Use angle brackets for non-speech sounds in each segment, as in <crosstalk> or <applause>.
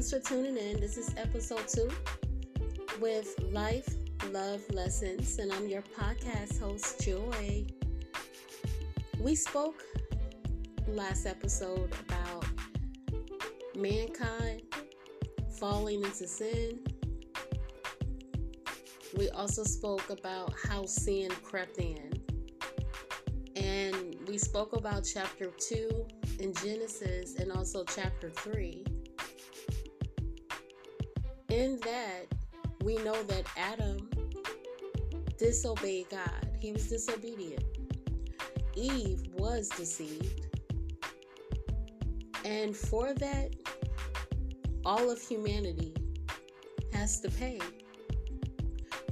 Thanks for tuning in. This is episode two with Life Love Lessons, and I'm your podcast host, Joy. We spoke last episode about mankind falling into sin. We also spoke about how sin crept in. And we spoke about chapter 2 in Genesis and also chapter 3 in that, we know that Adam disobeyed God, he was disobedient. Eve was deceived. And for that, all of humanity has to pay.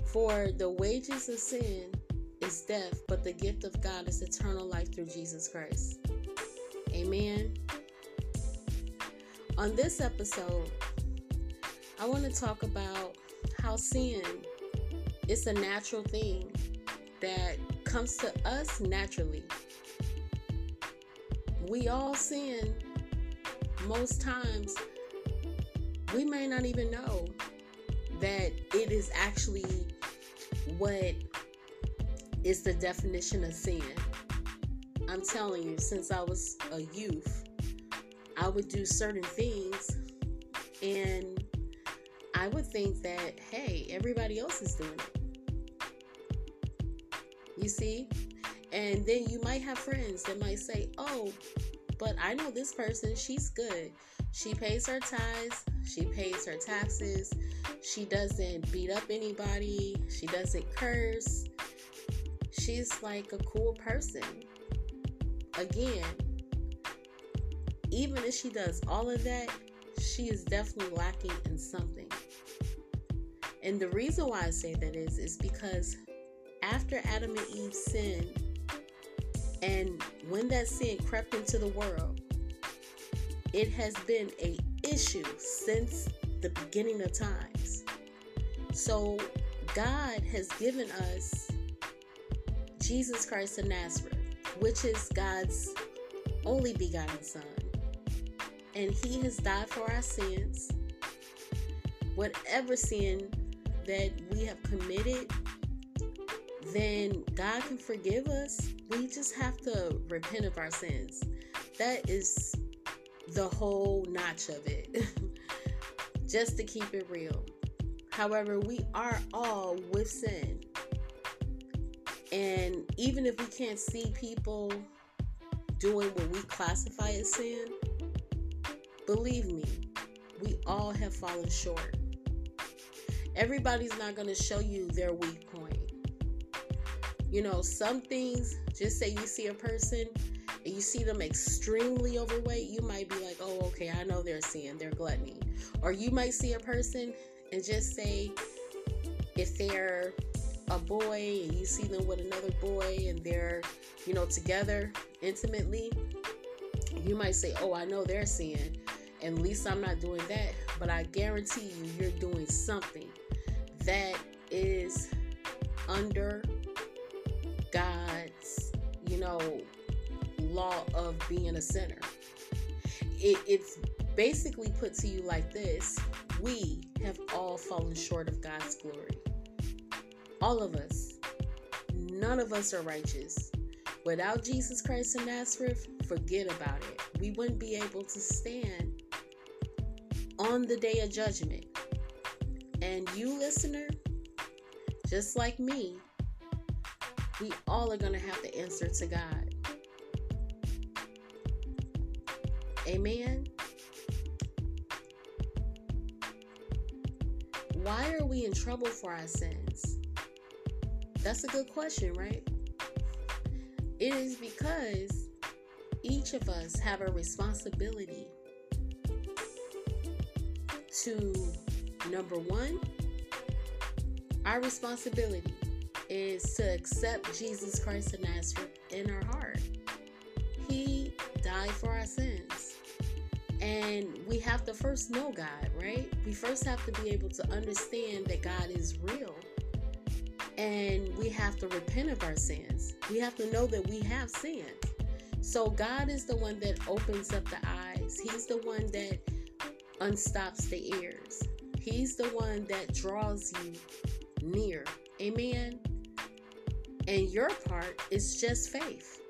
For the wages of sin is death, but the gift of God is eternal life through Jesus Christ. Amen. On this episode, I want to talk about how sin is a natural thing that comes to us naturally. We all sin most times. We may not even know that it is actually what is the definition of sin. I'm telling you, since I was a youth, I would do certain things and I would think that, hey, everybody else is doing it. You see? And then you might have friends that might say, oh, but I know this person, she's good. She pays her tithes, she pays her taxes, she doesn't beat up anybody, she doesn't curse. She's like a cool person. Again, even if she does all of that, she is definitely lacking in something. And the reason why I say that is is because after Adam and Eve sinned, and when that sin crept into the world, it has been a issue since the beginning of times. So God has given us Jesus Christ of Nazareth, which is God's only begotten Son. And He has died for our sins. Whatever sin that we have committed, then God can forgive us. We just have to repent of our sins. That is the whole notch of it, <laughs> just to keep it real. However, we are all with sin. And even if we can't see people doing what we classify as sin, believe me, we all have fallen short everybody's not going to show you their weak point. You know, some things, just say you see a person and you see them extremely overweight, you might be like, oh, okay, I know they're seeing their gluttony. Or you might see a person and just say, if they're a boy and you see them with another boy and they're, you know, together intimately, you might say, oh, I know they're seeing. And at least I'm not doing that. But I guarantee you, you're doing something that is under God's, you know, law of being a sinner. It, it's basically put to you like this we have all fallen short of God's glory. All of us. None of us are righteous. Without Jesus Christ of Nazareth, forget about it. We wouldn't be able to stand on the day of judgment. And you, listener, just like me, we all are going to have to answer to God. Amen. Why are we in trouble for our sins? That's a good question, right? It is because each of us have a responsibility to Number one, our responsibility is to accept Jesus Christ of Nazareth in our heart. He died for our sins. And we have to first know God, right? We first have to be able to understand that God is real. And we have to repent of our sins. We have to know that we have sinned. So God is the one that opens up the eyes. He's the one that unstops the ears. He's the one that draws you near. Amen. And your part is just faith.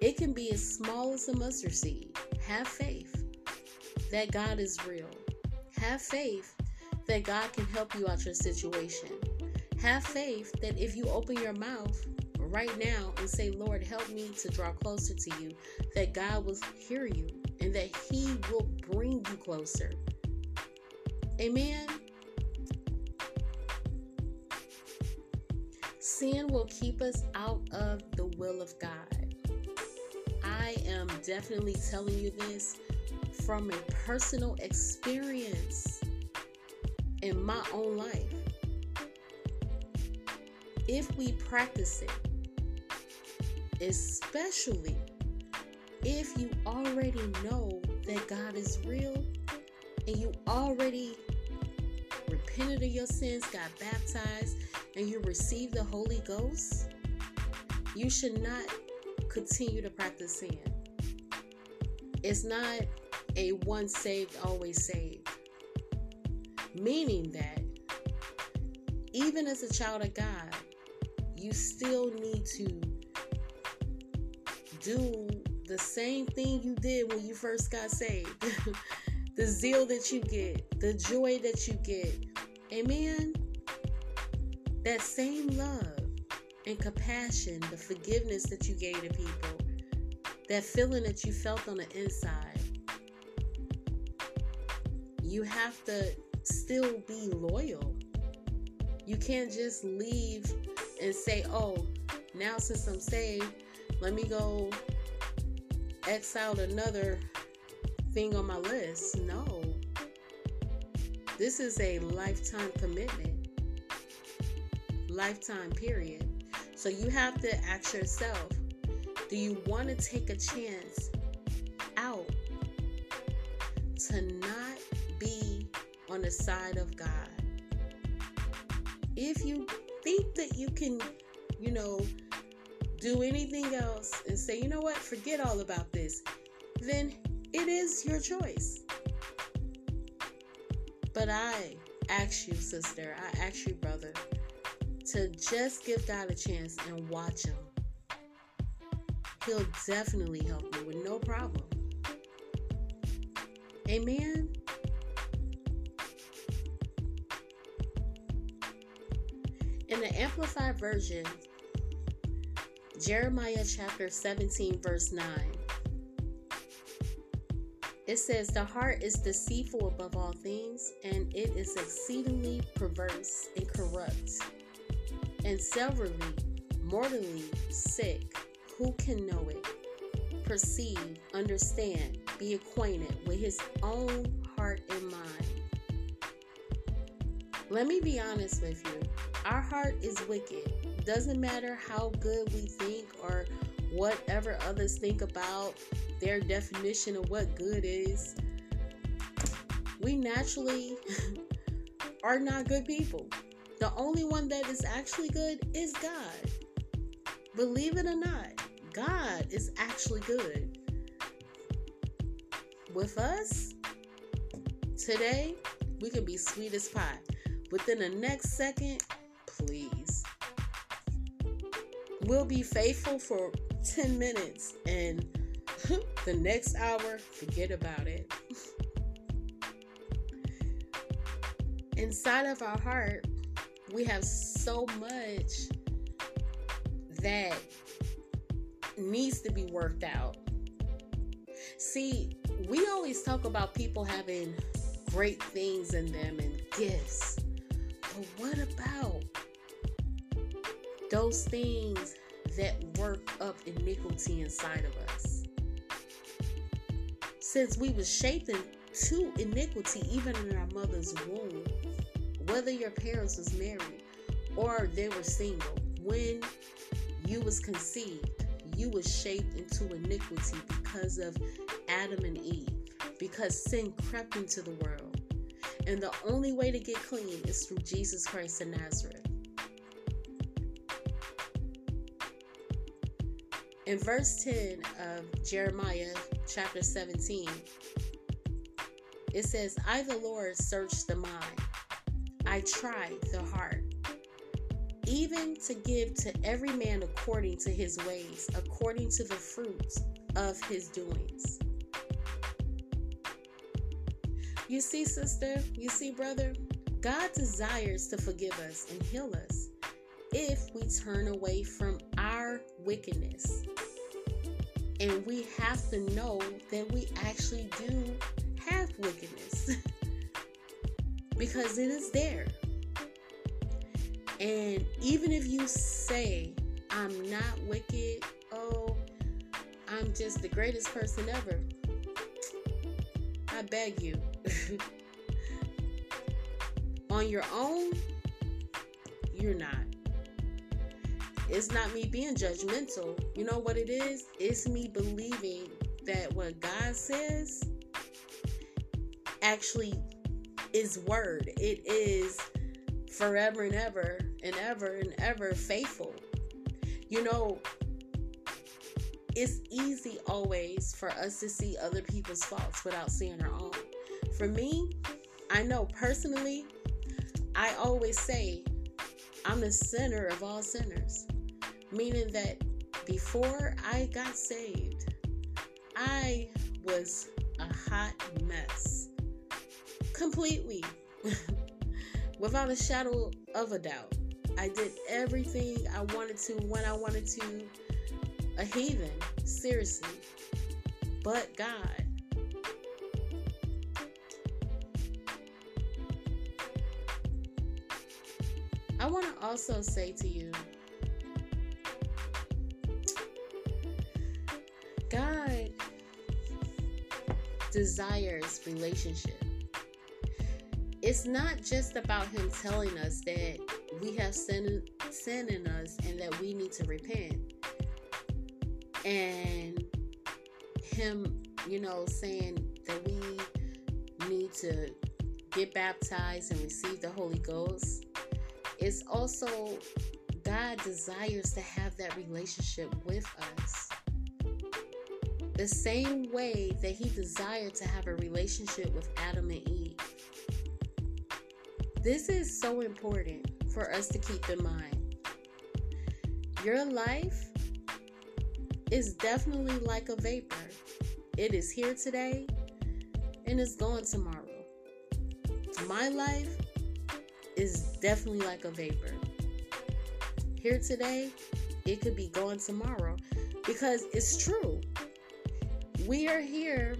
It can be as small as a mustard seed. Have faith that God is real. Have faith that God can help you out your situation. Have faith that if you open your mouth right now and say, Lord, help me to draw closer to you, that God will hear you and that He will bring you closer. Amen. Sin will keep us out of the will of God. I am definitely telling you this from a personal experience in my own life. If we practice it, especially if you already know that God is real and you already repented of your sins, got baptized, and you received the Holy Ghost, you should not continue to practice sin. It's not a once saved, always saved. Meaning that even as a child of God, you still need to do the same thing you did when you first got saved. <laughs> the zeal that you get, the joy that you get. Amen. That same love and compassion, the forgiveness that you gave to people, that feeling that you felt on the inside. You have to still be loyal. You can't just leave and say, oh, now since I'm saved, let me go out another thing on my list. No. This is a lifetime commitment. Lifetime period. So you have to ask yourself do you want to take a chance out to not be on the side of God? If you think that you can, you know, do anything else and say, you know what, forget all about this, then it is your choice. But I ask you, sister, I ask you, brother, to just give God a chance and watch Him. He'll definitely help you with no problem. Amen. In the Amplified Version, Jeremiah chapter 17, verse 9. It says, The heart is deceitful above all things, and it is exceedingly perverse and corrupt, and severally, mortally sick. Who can know it? Perceive, understand, be acquainted with his own heart and mind. Let me be honest with you. Our heart is wicked doesn't matter how good we think or whatever others think about their definition of what good is. We naturally <laughs> are not good people. The only one that is actually good is God. Believe it or not, God is actually good. With us, today, we can be sweet as pie. Within the next second, please we'll be faithful for 10 minutes and <laughs> the next hour, forget about it. <laughs> Inside of our heart, we have so much that needs to be worked out. See, we always talk about people having great things in them and gifts. But what about those things that work up iniquity inside of us. Since we was shaped to iniquity even in our mother's womb, whether your parents was married or they were single, when you was conceived, you was shaped into iniquity because of Adam and Eve, because sin crept into the world. And the only way to get clean is through Jesus Christ of Nazareth. In verse 10 of Jeremiah chapter 17, It says, I, the Lord, search the mind. I try the heart, even to give to every man according to his ways, according to the fruits of his doings. You see, sister, you see, brother, God desires to forgive us and heal us if we turn away from our wickedness. And we have to know that we actually do have wickedness <laughs> because it is there. And even if you say, I'm not wicked, oh, I'm just the greatest person ever, I beg you. <laughs> On your own, you're not. It's not me being judgmental. You know what it is? It's me believing that what God says actually is word. It is forever and ever and ever and ever faithful. You know, it's easy always for us to see other people's faults without seeing our own. For me, I know personally, I always say I'm the sinner of all sinners, meaning that before I got saved, I was a hot mess completely <laughs> without a shadow of a doubt. I did everything I wanted to when I wanted to. A heathen, seriously. But God. I want to also say to you desires relationship it's not just about him telling us that we have sin, sin in us and that we need to repent. And him, you know, saying that we need to get baptized and receive the Holy Ghost. It's also God desires to have that relationship with us. The same way that He desired to have a relationship with Adam and Eve. This is so important for us to keep in mind. Your life is definitely like a vapor. It is here today and it's gone tomorrow. My life is definitely like a vapor. Here today, it could be gone tomorrow because it's true. We are here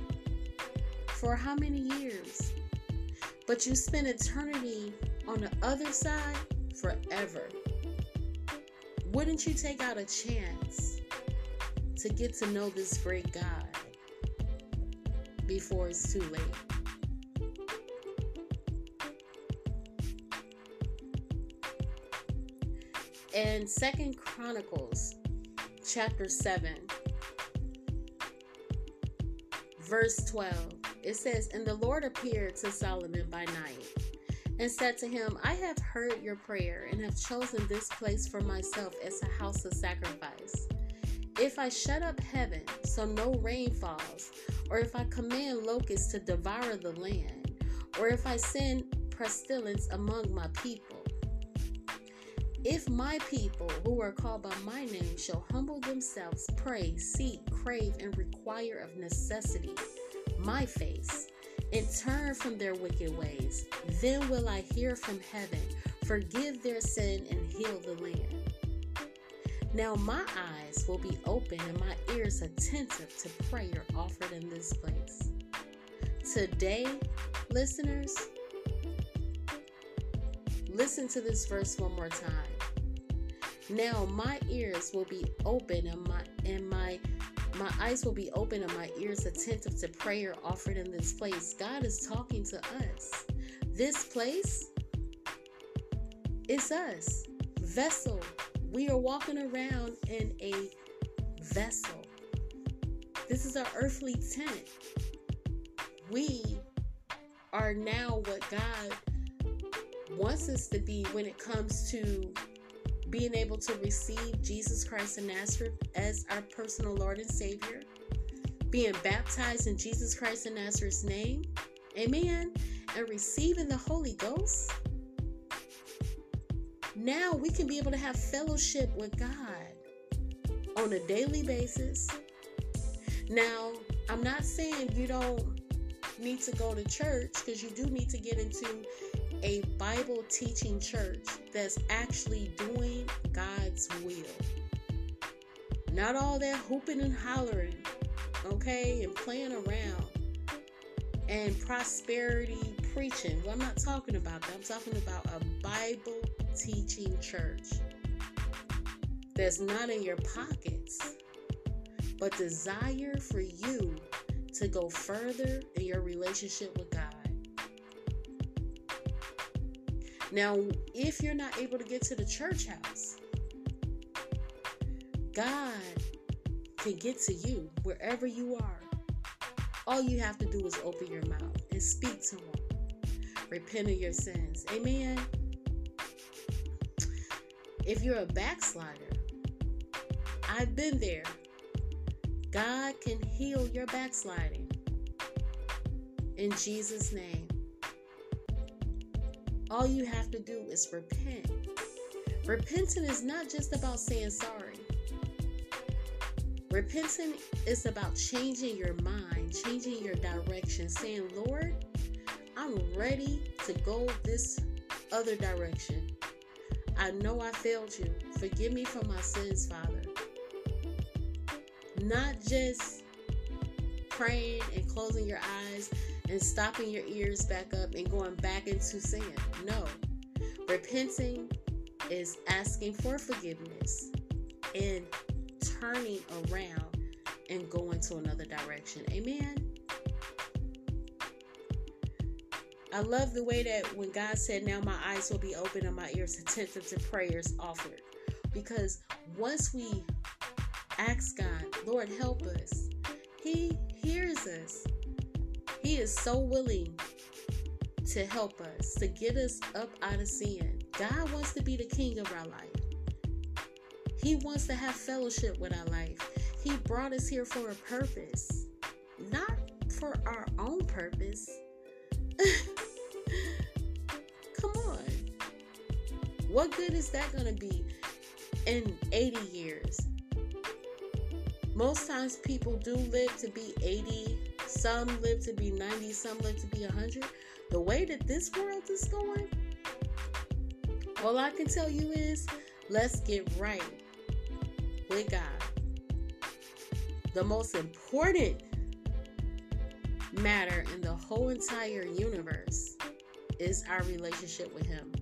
for how many years? But you spend eternity on the other side forever. Wouldn't you take out a chance to get to know this great God before it's too late? And Second Chronicles chapter 7 verse 12 it says, And the Lord appeared to Solomon by night and said to him, I have heard your prayer and have chosen this place for myself as a house of sacrifice. If I shut up heaven so no rain falls, or if I command locusts to devour the land, or if I send pestilence among my people, if my people who are called by my name shall humble themselves, pray, seek, crave, and require of necessity my face and turn from their wicked ways. Then will I hear from heaven, forgive their sin, and heal the land. Now my eyes will be open and my ears attentive to prayer offered in this place. Today, listeners, listen to this verse one more time. Now my ears will be open and my and my my eyes will be open and my ears attentive to prayer offered in this place. God is talking to us. This place is us. Vessel. We are walking around in a vessel. This is our earthly tent. We are now what God wants us to be when it comes to being able to receive Jesus Christ of Nazareth as our personal Lord and Savior, being baptized in Jesus Christ of Nazareth's name, Amen. And receiving the Holy Ghost. Now we can be able to have fellowship with God on a daily basis. Now, I'm not saying you don't need to go to church because you do need to get into a Bible teaching church that's actually doing God's will. Not all that hooping and hollering, okay, and playing around and prosperity preaching. Well, I'm not talking about that. I'm talking about a Bible teaching church that's not in your pockets, but desire for you to go further in your relationship with God. Now, if you're not able to get to the church house, God can get to you wherever you are. All you have to do is open your mouth and speak to Him. Repent of your sins. Amen. If you're a backslider, I've been there. God can heal your backsliding. In Jesus' name. All you have to do is repent. Repenting is not just about saying sorry. Repenting is about changing your mind, changing your direction, saying, Lord, I'm ready to go this other direction. I know I failed you. Forgive me for my sins, Father. Not just praying and closing your eyes and stopping your ears back up and going back into sin. No. Repenting is asking for forgiveness and turning around and going to another direction. Amen. I love the way that when God said, Now my eyes will be open and my ears attentive to prayers offered. Because once we ask God, Lord, help us, He hears us. He is so willing to help us, to get us up out of sin. God wants to be the king of our life. He wants to have fellowship with our life. He brought us here for a purpose, not for our own purpose. <laughs> Come on. What good is that going to be in 80 years? Most times people do live to be 80, some live to be 90, some live to be 100. The way that this world is going, all I can tell you is let's get right with God. The most important matter in the whole entire universe is our relationship with Him.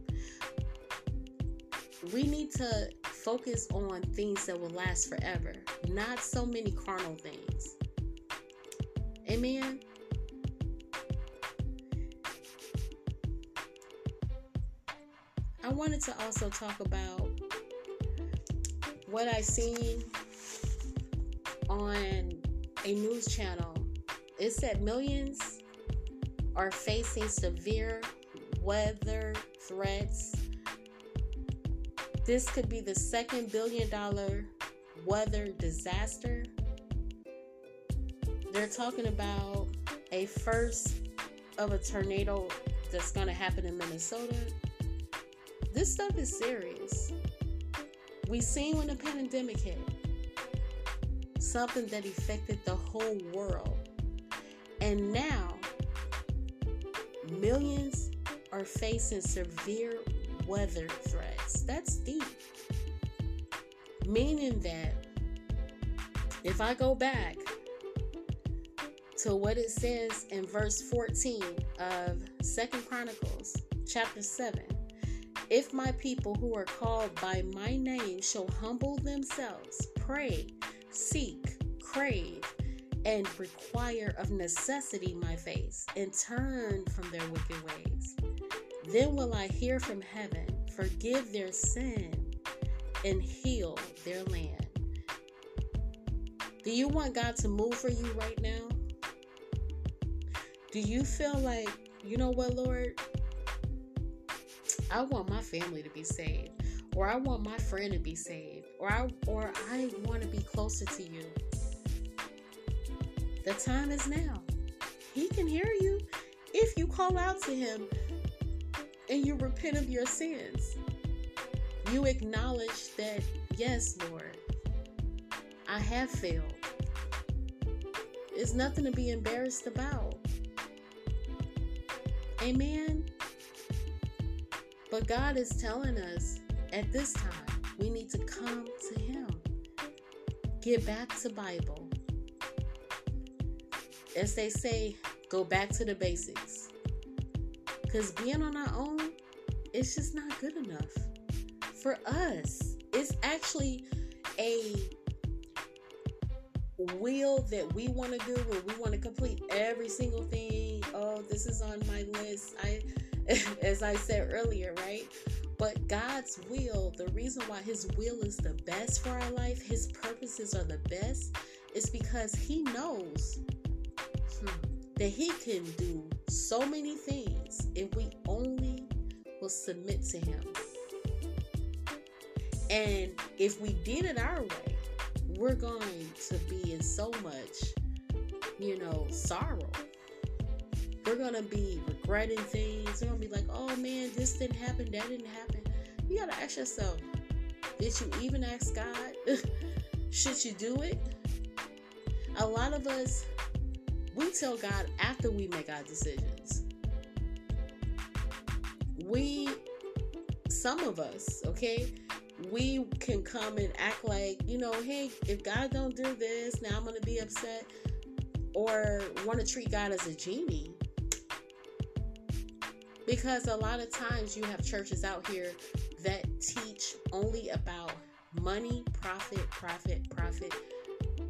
We need to focus on things that will last forever, not so many carnal things. Amen. I wanted to also talk about what I seen on a news channel. It said millions are facing severe weather threats this could be the second billion dollar weather disaster. They're talking about a first of a tornado that's going to happen in Minnesota. This stuff is serious. We've seen when the pandemic hit something that affected the whole world. And now millions are facing severe weather threats. That's deep. Meaning that if I go back to what it says in verse 14 of Second Chronicles chapter 7, if my people who are called by my name shall humble themselves, pray, seek, crave, and require of necessity my face, and turn from their wicked ways, then will I hear from heaven, forgive their sin, and heal their land. Do you want God to move for you right now? Do you feel like, you know what, Lord? I want my family to be saved, or I want my friend to be saved, or I or I want to be closer to you. The time is now. He can hear you if you call out to Him and you repent of your sins, you acknowledge that, yes, Lord, I have failed. It's nothing to be embarrassed about. Amen. But God is telling us at this time, we need to come to Him. Get back to Bible. As they say, go back to the basics. Because being on our own, it's just not good enough for us. It's actually a wheel that we want to do where we want to complete every single thing. Oh, this is on my list. I <laughs> as I said earlier, right? But God's will, the reason why His will is the best for our life, His purposes are the best, is because He knows hmm, that He can do so many things if we only will submit to Him. And if we did it our way, we're going to be in so much, you know, sorrow. We're going to be regretting things. We're going to be like, oh man, this didn't happen, that didn't happen. You got to ask yourself, did you even ask God? <laughs> Should you do it? A lot of us, we tell God after we make our decisions. We, some of us, okay, we can come and act like, you know, hey, if God don't do this, now I'm going to be upset or want to treat God as a genie. Because a lot of times you have churches out here that teach only about money, profit, profit, profit.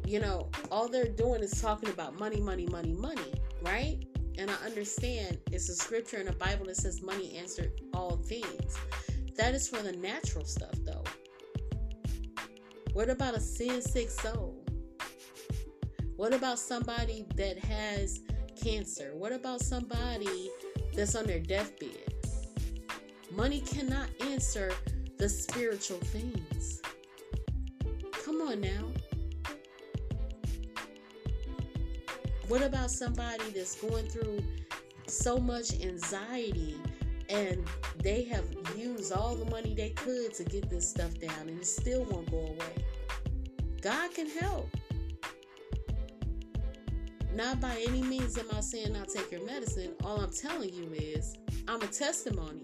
You know, all they're doing is talking about money, money, money, money, right? And I understand it's a scripture in the Bible that says money answered all things. That is for the natural stuff. What about a sin sick soul? What about somebody that has cancer? What about somebody that's on their deathbed? Money cannot answer the spiritual things. Come on now. What about somebody that's going through so much anxiety and they have used all the money they could to get this stuff down and it still won't go away. God can help. Not by any means am I saying I'll take your medicine. All I'm telling you is I'm a testimony.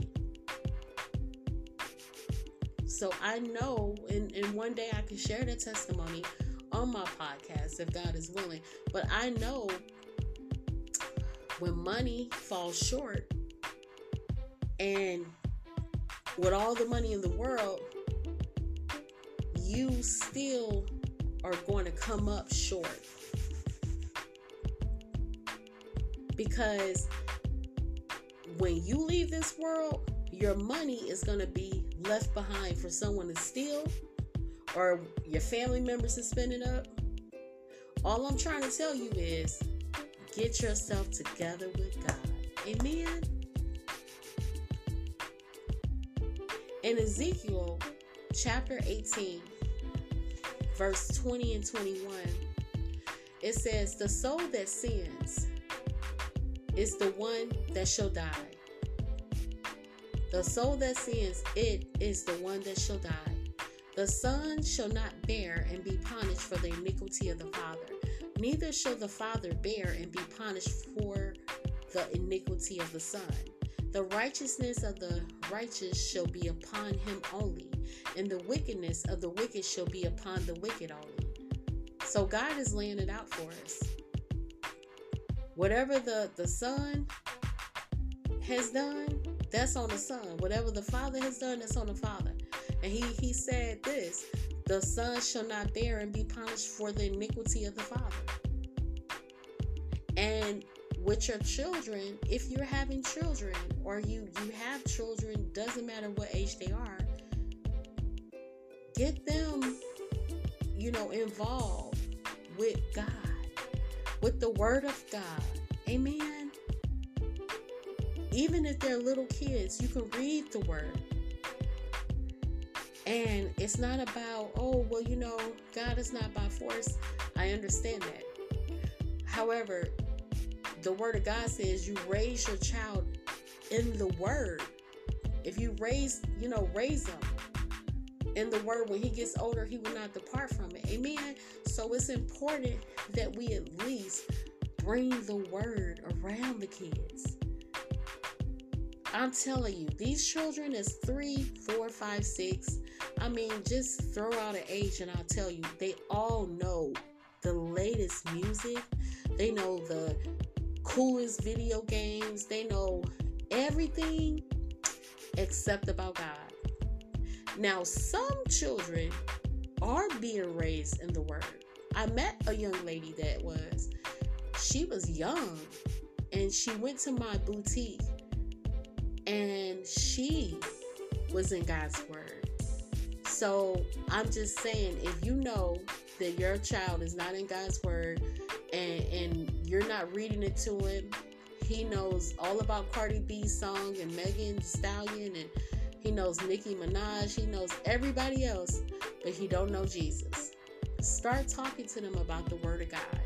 So I know, and, and one day I can share the testimony on my podcast if God is willing. But I know when money falls short, and with all the money in the world, you still are going to come up short. Because when you leave this world, your money is going to be left behind for someone to steal or your family members to spend it up. All I'm trying to tell you is get yourself together with God. Amen. In Ezekiel chapter 18, verse 20 and 21, it says, The soul that sins is the one that shall die. The soul that sins, it is the one that shall die. The son shall not bear and be punished for the iniquity of the father, neither shall the father bear and be punished for the iniquity of the son. The righteousness of the righteous shall be upon him only, and the wickedness of the wicked shall be upon the wicked only. So God is laying it out for us. Whatever the, the Son has done, that's on the Son. Whatever the Father has done, that's on the Father. And he, he said this the Son shall not bear and be punished for the iniquity of the Father. And with your children, if you're having children or you you have children, doesn't matter what age they are, get them, you know, involved with God, with the Word of God. Amen. Even if they're little kids, you can read the Word. And it's not about, oh, well, you know, God is not by force. I understand that. However, the word of God says you raise your child in the word. If you raise, you know, raise them in the word when he gets older, he will not depart from it. Amen. So it's important that we at least bring the word around the kids. I'm telling you, these children is three, four, five, six. I mean, just throw out an age and I'll tell you, they all know the latest music. They know the coolest video games. They know everything except about God. Now, some children are being raised in the Word. I met a young lady that was, she was young and she went to my boutique and she was in God's Word. So I'm just saying, if you know that your child is not in God's Word and, and you're not reading it to him, he knows all about Cardi B's song and Megan Stallion and he knows Nicki Minaj. He knows everybody else, but he don't know Jesus. Start talking to them about the Word of God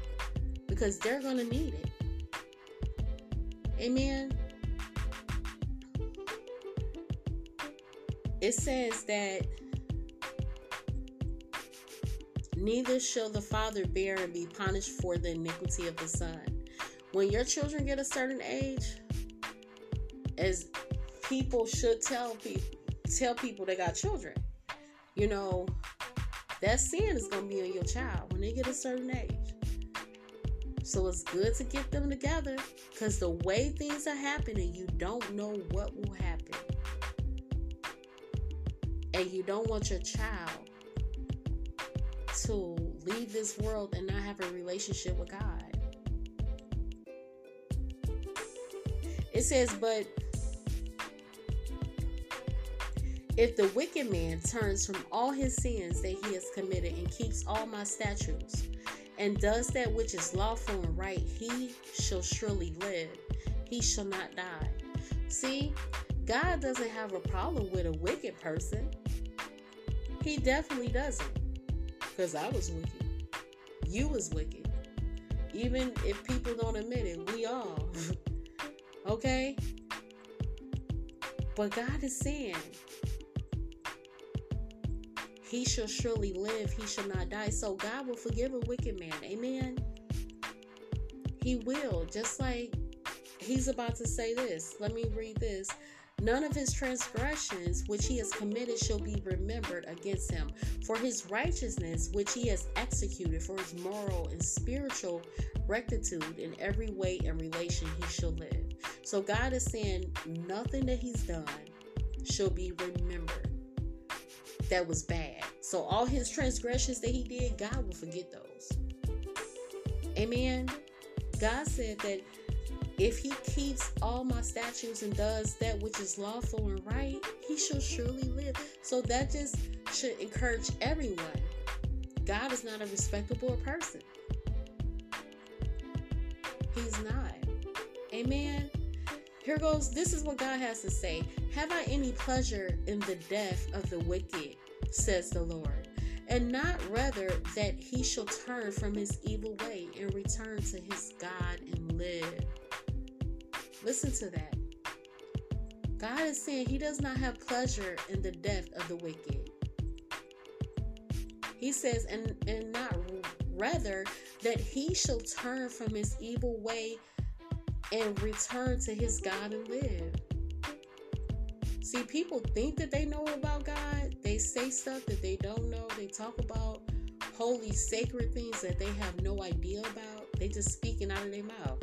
because they're going to need it. Amen. It says that neither shall the father bear and be punished for the iniquity of the son. When your children get a certain age, as people should tell people tell people they got children, you know, that sin is gonna be on your child when they get a certain age. So it's good to get them together because the way things are happening, you don't know what will happen. And you don't want your child to leave this world and not have a relationship with God. It says, but if the wicked man turns from all his sins that he has committed and keeps all my statutes and does that which is lawful and right, he shall surely live. He shall not die. See, God doesn't have a problem with a wicked person. He definitely doesn't. Because I was wicked. You was wicked. Even if people don't admit it, we all. <laughs> okay? But God is saying, He shall surely live, he shall not die. So God will forgive a wicked man. Amen. He will. Just like He's about to say this. Let me read this. None of his transgressions which he has committed shall be remembered against him. For his righteousness which he has executed, for his moral and spiritual rectitude in every way and relation he shall live. So God is saying nothing that he's done shall be remembered that was bad. So all his transgressions that he did, God will forget those. Amen. God said that if he keeps all my statutes and does that which is lawful and right, he shall surely live. So that just should encourage everyone. God is not a respectable person. He's not. Amen. Here goes this is what God has to say. Have I any pleasure in the death of the wicked, says the Lord, and not rather that he shall turn from his evil way and return to his God and live. Listen to that. God is saying he does not have pleasure in the death of the wicked. He says, and, and not rather that he shall turn from his evil way and return to his God and live. See, people think that they know about God. They say stuff that they don't know. They talk about holy, sacred things that they have no idea about. They just speaking out of their mouth.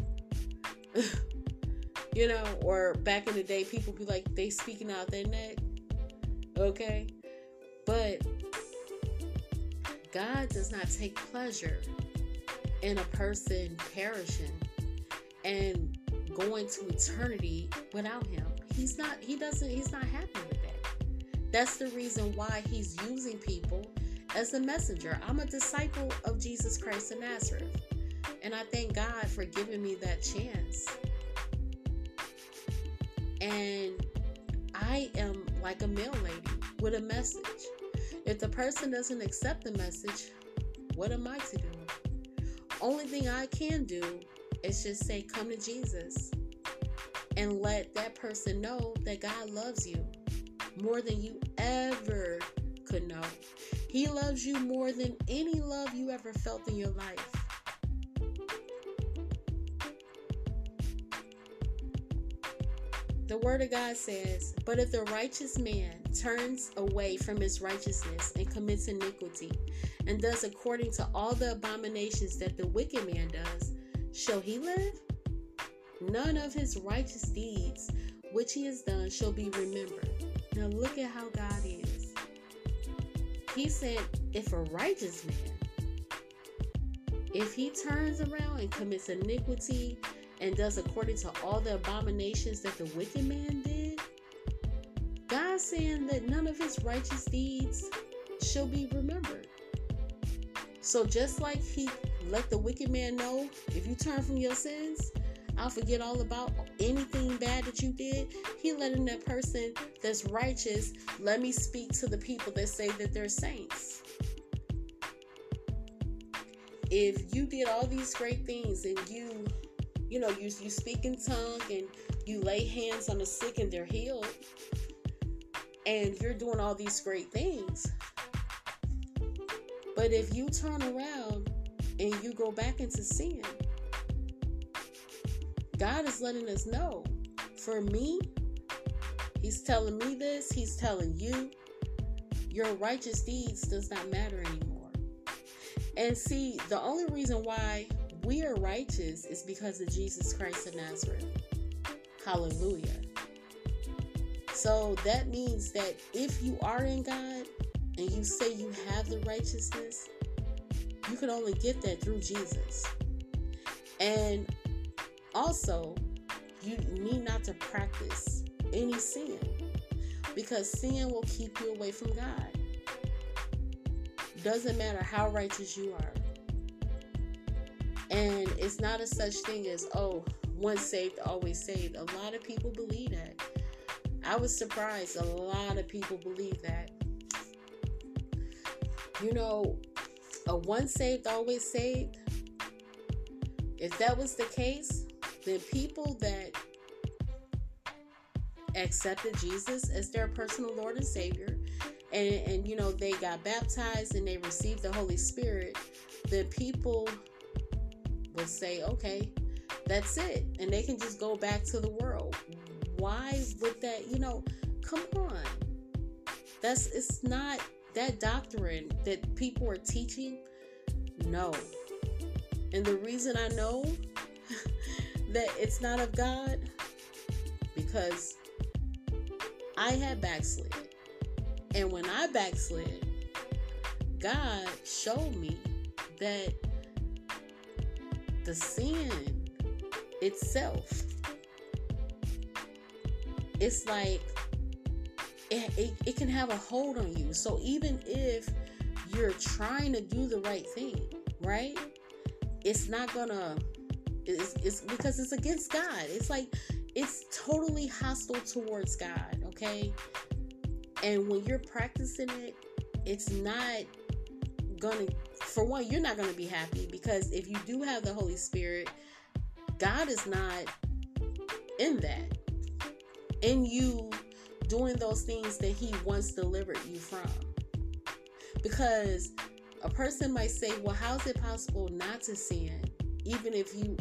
<laughs> you know, or back in the day, people be like, they speaking out their neck. Okay? But God does not take pleasure in a person perishing and going to eternity without him. He's not, he doesn't, he's not happy with that. That's the reason why he's using people as a messenger. I'm a disciple of Jesus Christ of Nazareth. And I thank God for giving me that chance and I am like a mail lady with a message. If the person doesn't accept the message, what am I to do? Only thing I can do is just say, come to Jesus and let that person know that God loves you more than you ever could know. He loves you more than any love you ever felt in your life. The Word of God says, But if the righteous man turns away from his righteousness and commits iniquity, and does according to all the abominations that the wicked man does, shall he live? None of his righteous deeds which he has done shall be remembered. Now look at how God is. He said, if a righteous man, if he turns around and commits iniquity and does according to all the abominations that the wicked man did, God saying that none of his righteous deeds shall be remembered. So just like he let the wicked man know, if you turn from your sins, I'll forget all about anything bad that you did. He letting that person that's righteous let me speak to the people that say that they're saints. If you did all these great things and you, you know, you you speak in tongue and you lay hands on the sick and they're healed, and you're doing all these great things. But if you turn around and you go back into sin, God is letting us know. For me, He's telling me this, He's telling you, your righteous deeds does not matter anymore. And see, the only reason why we are righteous is because of Jesus Christ of Nazareth. Hallelujah. So that means that if you are in God and you say you have the righteousness, you can only get that through Jesus. And also, you need not to practice any sin because sin will keep you away from God. Doesn't matter how righteous you are. And it's not a such thing as, oh, once saved, always saved. A lot of people believe that. I was surprised. A lot of people believe that. You know, a once saved, always saved. If that was the case, the people that accepted Jesus as their personal Lord and Savior, and, and you know, they got baptized and they received the Holy Spirit, the people would say, okay, that's it. And they can just go back to the world. Why would that, you know, come on. That's, it's not that doctrine that people are teaching. No. And the reason I know that it's not of God because I had backslid. And when I backslid, God showed me that the sin itself, it's like it, it, it, can have a hold on you. So even if you're trying to do the right thing, right? It's not gonna it's, it's because it's against God. It's like it's totally hostile towards God, okay? And when you're practicing it, it's not gonna for one, you're not gonna be happy because if you do have the Holy Spirit, God is not in that. In you doing those things that He once delivered you from. Because a person might say, Well, how's it possible not to sin, even if you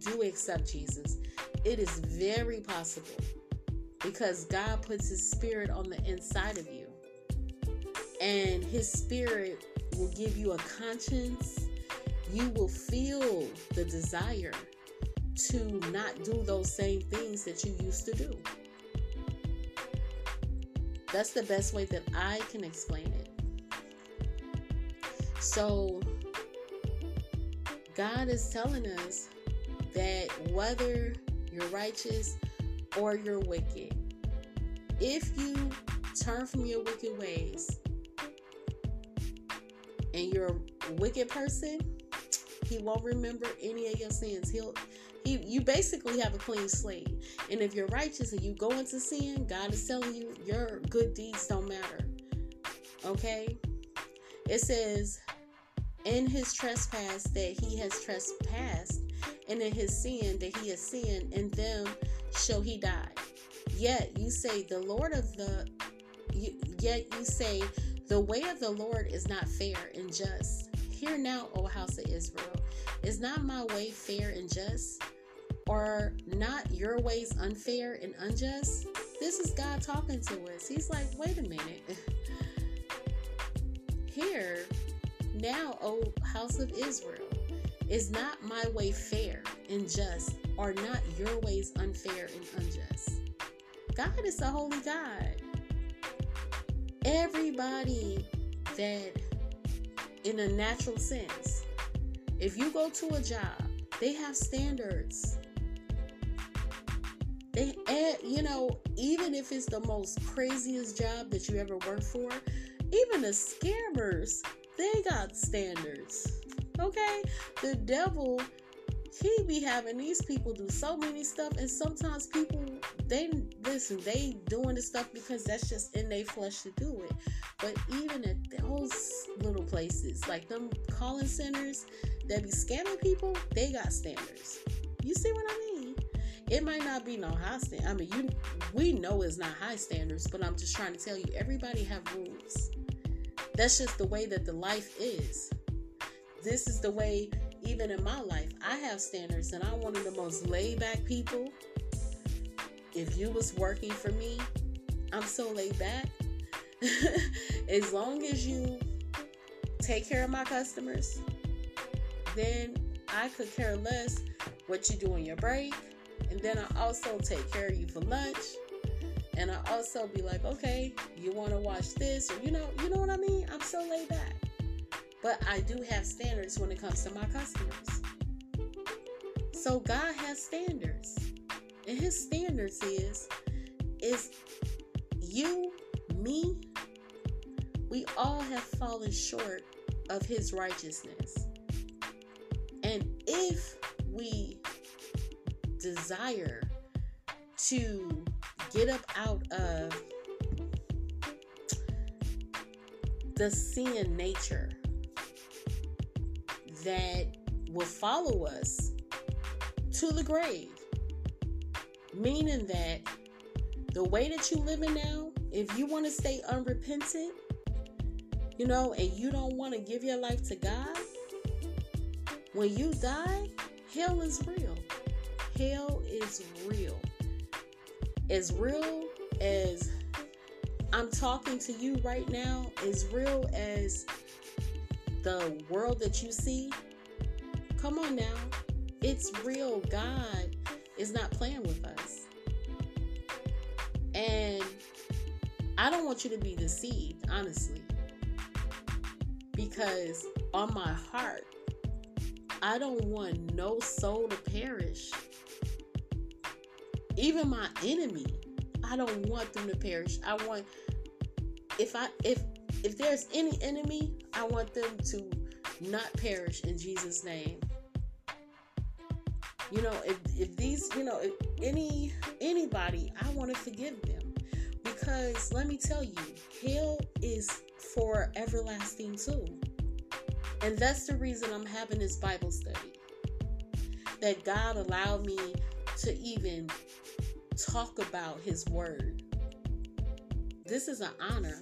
do accept Jesus, it is very possible because God puts His Spirit on the inside of you. And His Spirit will give you a conscience. You will feel the desire to not do those same things that you used to do. That's the best way that I can explain it. So, God is telling us that whether you're righteous or you're wicked, if you turn from your wicked ways and you're a wicked person, he won't remember any of your sins. He'll he you basically have a clean slate. And if you're righteous and you go into sin, God is telling you your good deeds don't matter. Okay? It says in his trespass that he has trespassed and in his sin that he has sinned, in them shall he die. Yet you say, The Lord of the, yet you say, The way of the Lord is not fair and just. Hear now, O house of Israel, is not my way fair and just? Or not your ways unfair and unjust? This is God talking to us. He's like, wait a minute. <laughs> Here, now, O house of Israel, is not my way fair and just, or not your ways unfair and unjust? God is a holy God. Everybody that, in a natural sense, if you go to a job, they have standards. They, eh, you know, even if it's the most craziest job that you ever worked for, even the scammers, they got standards. Okay? The devil, he be having these people do so many stuff, and sometimes people they listen, they doing the stuff because that's just in their flesh to do it. But even at those little places, like them calling centers that be scamming people, they got standards. You see what I mean? It might not be no high standard. I mean, you we know it's not high standards, but I'm just trying to tell you, everybody have rules. That's just the way that the life is this is the way, even in my life, I have standards, and I'm one of the most laid back people. If you was working for me, I'm so laid back. <laughs> as long as you take care of my customers, then I could care less what you do on your break. And then I also take care of you for lunch. And I also be like, okay, you want to watch this, or you know, you know what I mean? I'm so laid back. But I do have standards when it comes to my customers. So God has standards. And his standards is is you, me, we all have fallen short of his righteousness. And if we desire to get up out of the sin nature that will follow us to the grave. Meaning that the way that you living now, if you want to stay unrepentant, you know, and you don't want to give your life to God, when you die, hell is real. Hell is real. As real as I'm talking to you right now, as real as the world that you see, come on now. It's real. God is not playing with us. And I don't want you to be deceived, honestly. Because on my heart, I don't want no soul to perish. Even my enemy, I don't want them to perish. I want if I if if there's any enemy, I want them to not perish in Jesus' name. You know, if, if these, you know, if any anybody, I want to forgive them. Because let me tell you, hell is for everlasting too. And that's the reason I'm having this Bible study. That God allowed me to even talk about his word. This is an honor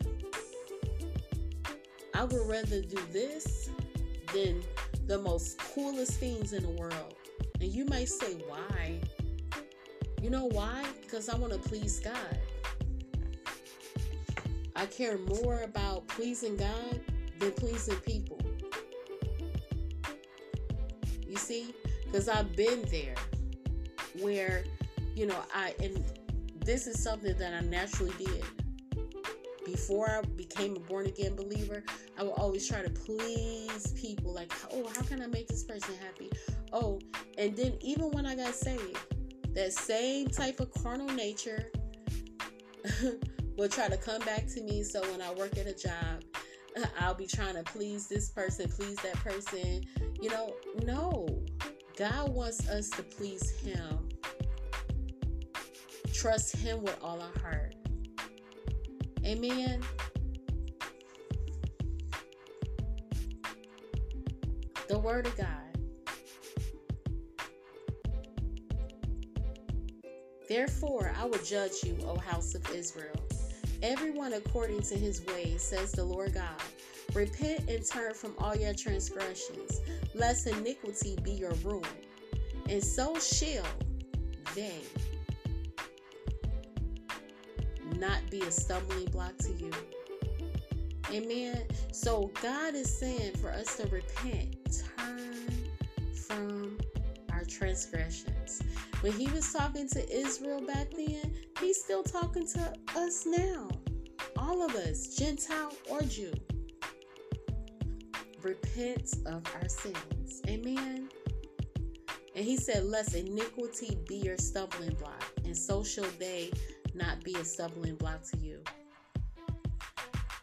I would rather do this than the most coolest things in the world. And you might say, why? You know why? Because I want to please God. I care more about pleasing God than pleasing people. You see? Because I've been there where, you know, I, and this is something that I naturally did before I became a born again believer, I would always try to please people. Like, oh, how can I make this person happy? Oh, and then even when I got saved, that same type of carnal nature <laughs> will try to come back to me. So when I work at a job, <laughs> I'll be trying to please this person, please that person. You know, no. God wants us to please Him. Trust Him with all our heart. Amen. The Word of God. Therefore, I will judge you, O house of Israel. Everyone according to his ways, says the Lord God. Repent and turn from all your transgressions, lest iniquity be your ruin. And so shall they not be a stumbling block to you. Amen. So God is saying for us to repent, turn from our transgressions. When he was talking to Israel back then, he's still talking to us now. All of us, Gentile or Jew. Repent of our sins. Amen. And he said, Lest iniquity be your stumbling block, and so shall they not be a stumbling block to you.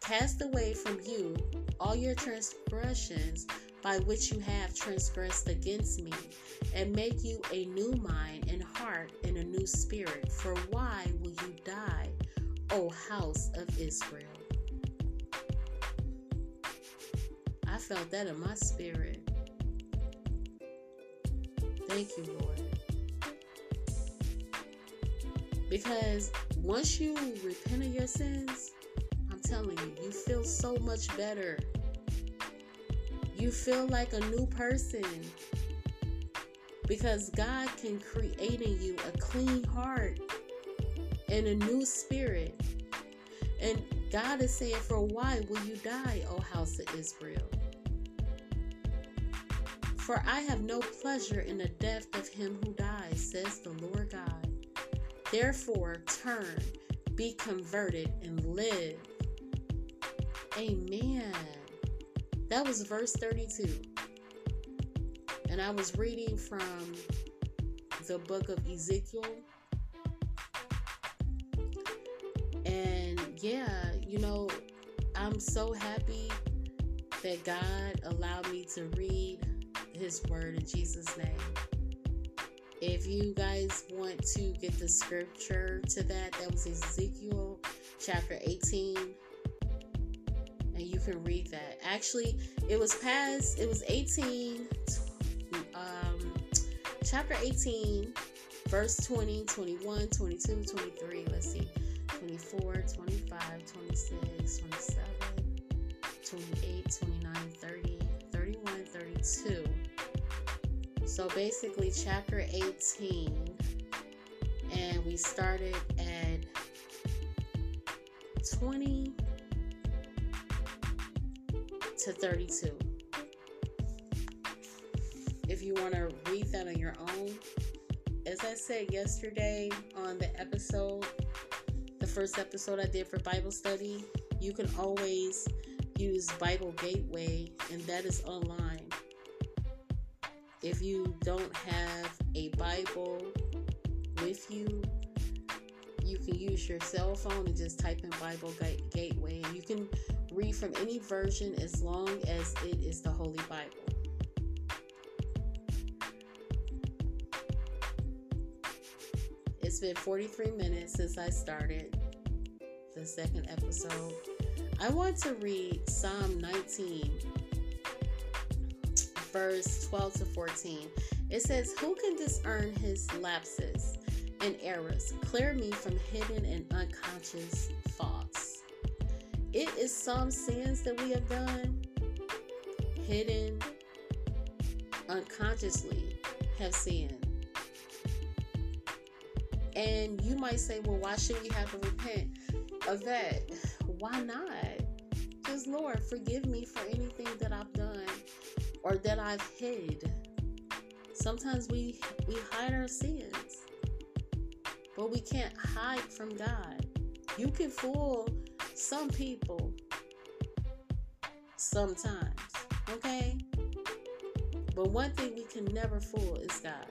Cast away from you all your transgressions by which you have transgressed against me, and make you a new mind and heart and a new spirit. For why will you die, O house of Israel? I felt that in my spirit. Thank you, Lord. Because once you repent of your sins, I'm telling you, you feel so much better. You feel like a new person. Because God can create in you a clean heart and a new spirit. And God is saying, For why will you die, O house of Israel? For I have no pleasure in the death of him who dies, says the Lord God. Therefore, turn, be converted, and live. Amen. That was verse 32. And I was reading from the book of Ezekiel. And yeah, you know, I'm so happy that God allowed me to read his word in Jesus' name. If you guys want to get the scripture to that, that was Ezekiel chapter 18. And you can read that. Actually, it was past, it was 18, um, chapter 18, verse 20, 21, 22, 23. Let's see, 24, 25, 26, 27, 28, 29, 30, 31, 32. So basically, chapter 18, and we started at 20 to 32. If you want to read that on your own, as I said yesterday on the episode, the first episode I did for Bible study, you can always use Bible Gateway, and that is online if you don't have a Bible with you, you can use your cell phone and just type in Bible Gateway. And you can read from any version as long as it is the Holy Bible. It's been 43 minutes since I started the second episode. I want to read Psalm 19 verse 12 to 14. It says, Who can discern his lapses and errors? Clear me from hidden and unconscious faults. It is some sins that we have done, hidden, unconsciously have sinned. And you might say, well, why should we have to repent of that? Why not? Because, Lord, forgive me for anything that I've done or that I've hid. Sometimes we we hide our sins. But we can't hide from God. You can fool some people sometimes, okay? But one thing we can never fool is God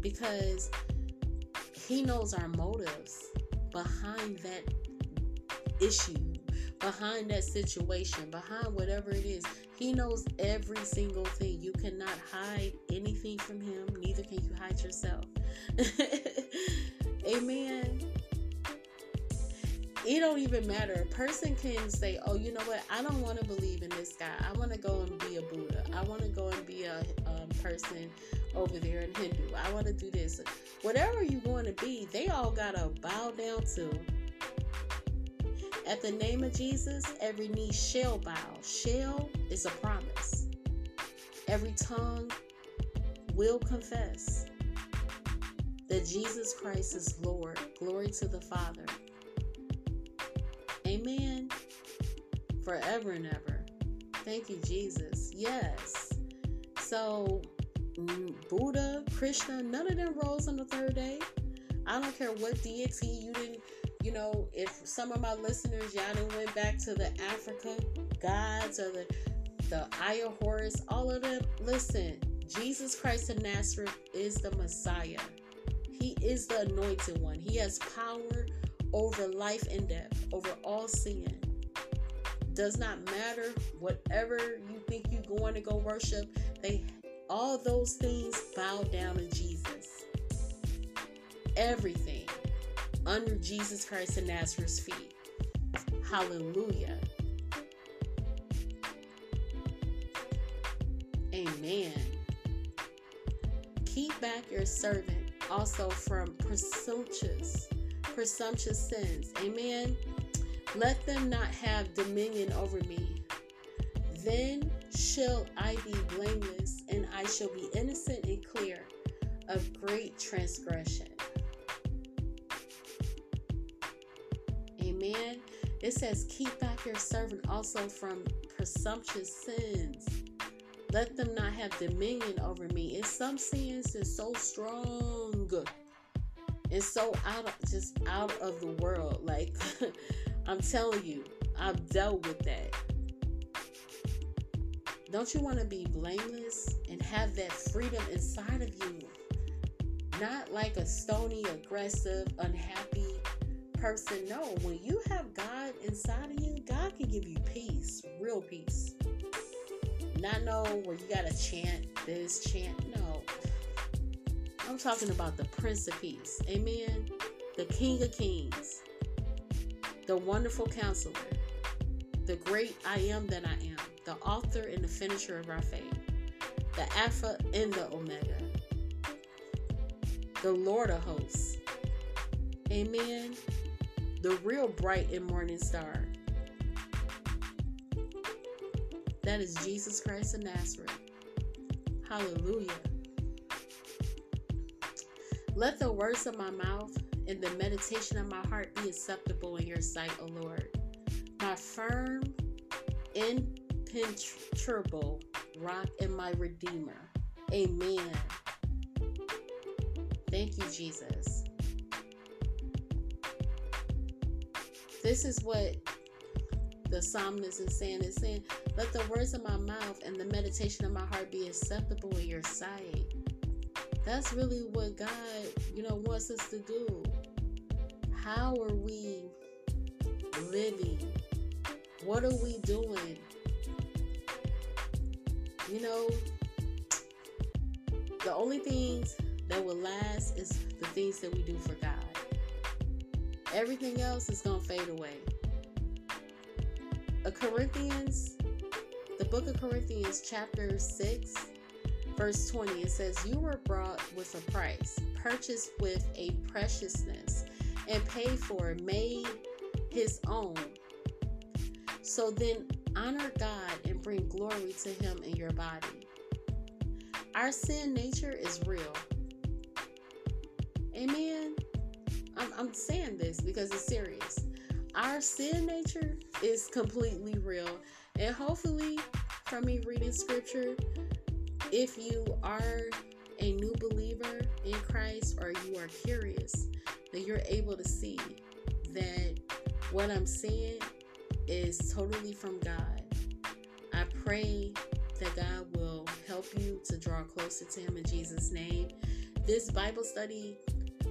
because He knows our motives behind that issue behind that situation, behind whatever it is. He knows every single thing. You cannot hide anything from Him, neither can you hide yourself. <laughs> Amen. it don't even matter. A person can say, "Oh, you know what? I don't want to believe in this guy. I want to go and be a Buddha. I want to go and be a um, person over there in Hindu. I want to do this. Whatever you want to be, they all gotta bow down to. At the name of Jesus, every knee shall bow. Shall is a promise. Every tongue will confess that Jesus Christ is Lord. Glory to the Father. Amen. Forever and ever. Thank you, Jesus. Yes. So, mm, Buddha, Krishna, none of them rose on the third day. I don't care what deity you didn't, you know, if some of my listeners, y'all didn't went back to the Africa gods or the the Aya Horus, all of them, listen, Jesus Christ of Nazareth is the Messiah. He is the anointed one. He has power over life and death, over all sin. Does not matter whatever you think you're going to go worship. They all those things bow down to Jesus. Everything under Jesus Christ of Nazareth's feet. Hallelujah. Amen. Keep back your servant also from presumptuous presumptuous sins. Amen. Let them not have dominion over me. Then shall I be blameless, and I shall be innocent and clear of great transgression. It says, Keep back your servant also from presumptuous sins. Let them not have dominion over me. In some sins is so strong it's so out of just out of the world. Like <laughs> I'm telling you, I've dealt with that. Don't you want to be blameless and have that freedom inside of you? Not like a stony, aggressive, unhappy person. No, when you have God inside of you, God can give you peace, real peace. Not know where you gotta chant this, chant. No, I'm talking about the Prince of Peace. Amen. The King of Kings. The wonderful counselor. The great I am that I am. The author and the finisher of our faith. The Alpha and the Omega. The Lord of hosts. Amen. The real bright and morning star. That is Jesus Christ of Nazareth. Hallelujah. Let the words of my mouth and the meditation of my heart be acceptable in your sight, O Lord. My firm, impenetrable rock and my redeemer. Amen. Thank you, Jesus. This is what the psalmist is saying. It's saying, Let the words of my mouth and the meditation of my heart be acceptable in your sight. That's really what God, you know, wants us to do. How are we living? What are we doing? You know, the only things that will last is the things that we do for God. Everything else is going to fade away. A Corinthians, the book of Corinthians, chapter 6, Verse 20, it says, You were brought with a price, purchased with a preciousness, and paid for, made his own. So then honor God and bring glory to him in your body. Our sin nature is real. Amen. I'm, I'm saying this because it's serious. Our sin nature is completely real. And hopefully, from me reading scripture, if you are a new believer in Christ or you are curious, that you're able to see that what I'm saying is totally from God. I pray that God will help you to draw closer to Him in Jesus' name. This Bible study,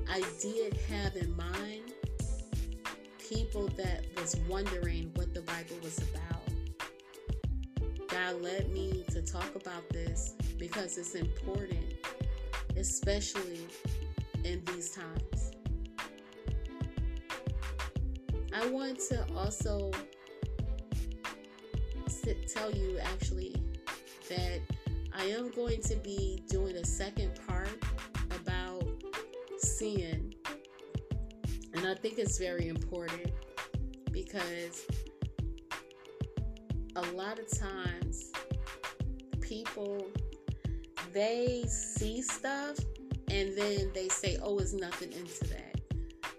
I did have in mind people that was wondering what the Bible was about. God led me to talk about this because it's important, especially in these times. I want to also tell you actually that I am going to be doing a second part sin. And I think it's very important because a lot of times people they see stuff and then they say, "Oh, it's nothing into that,"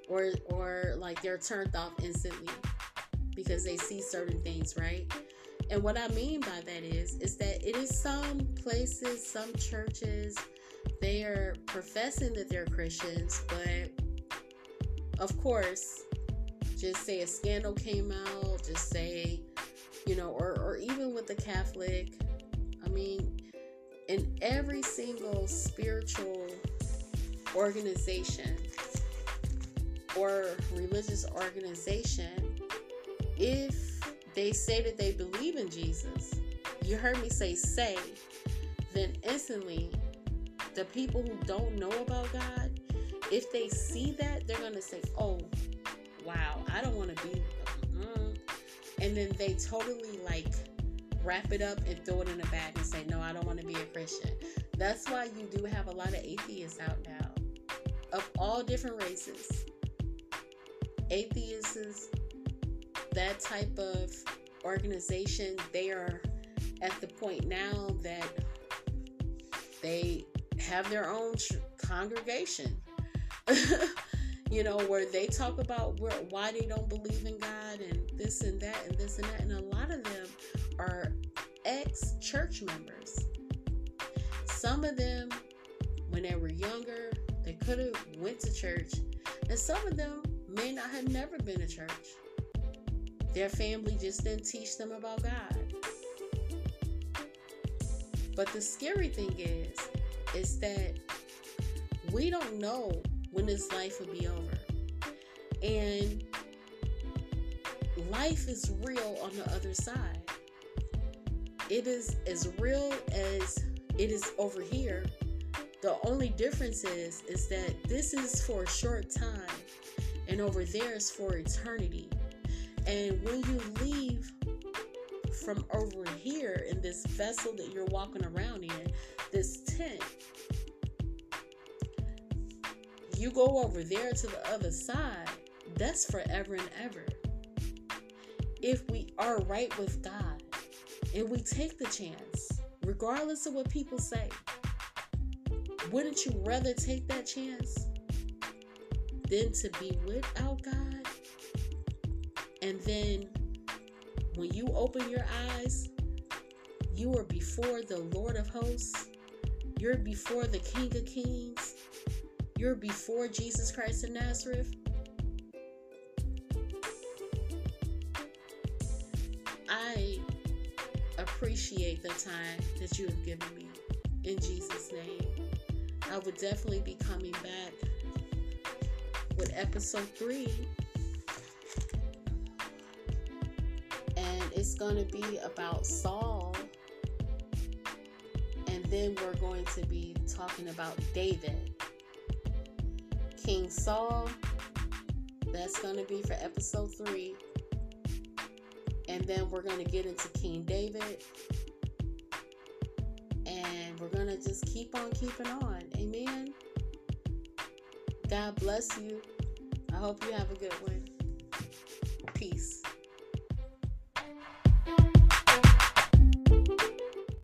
or or like they're turned off instantly because they see certain things, right? And what I mean by that is, is that it is some places, some churches, they are professing that they're Christians, but of course, just say a scandal came out, just say, you know, or, or even with the Catholic, I mean, in every single spiritual organization or religious organization, if they say that they believe in Jesus, you heard me say say, then instantly the people who don't know about God, if they see that, they're going to say, oh, wow, I don't want to be. Mm. And then they totally like wrap it up and throw it in a bag and say, no, I don't want to be a Christian. That's why you do have a lot of atheists out now of all different races. Atheists, that type of organization, they are at the point now that they have their own tr- congregation. <laughs> you know, where they talk about where, why they don't believe in God and this and that and this and that. And a lot of them are ex church members. Some of them, when they were younger, they could have went to church, and some of them may not have never been to church. Their family just didn't teach them about God. But the scary thing is, is that we don't know when this life will be over. And life is real on the other side. It is as real as it is over here. The only difference is is that this is for a short time and over there is for eternity. And when you leave from over here in this vessel that you're walking around in, this tent, you go over there to the other side, that's forever and ever. If we are right with God and we take the chance, regardless of what people say, wouldn't you rather take that chance than to be without God? And then when you open your eyes, you are before the Lord of hosts, you're before the King of kings, you're before Jesus Christ of Nazareth, I appreciate the time that you have given me in Jesus' name. I would definitely be coming back with episode three. And it's going to be about Saul. Then we're going to be talking about David. King Saul. That's going to be for episode three. And then we're going to get into King David. And we're going to just keep on keeping on. Amen. God bless you. I hope you have a good one. Peace.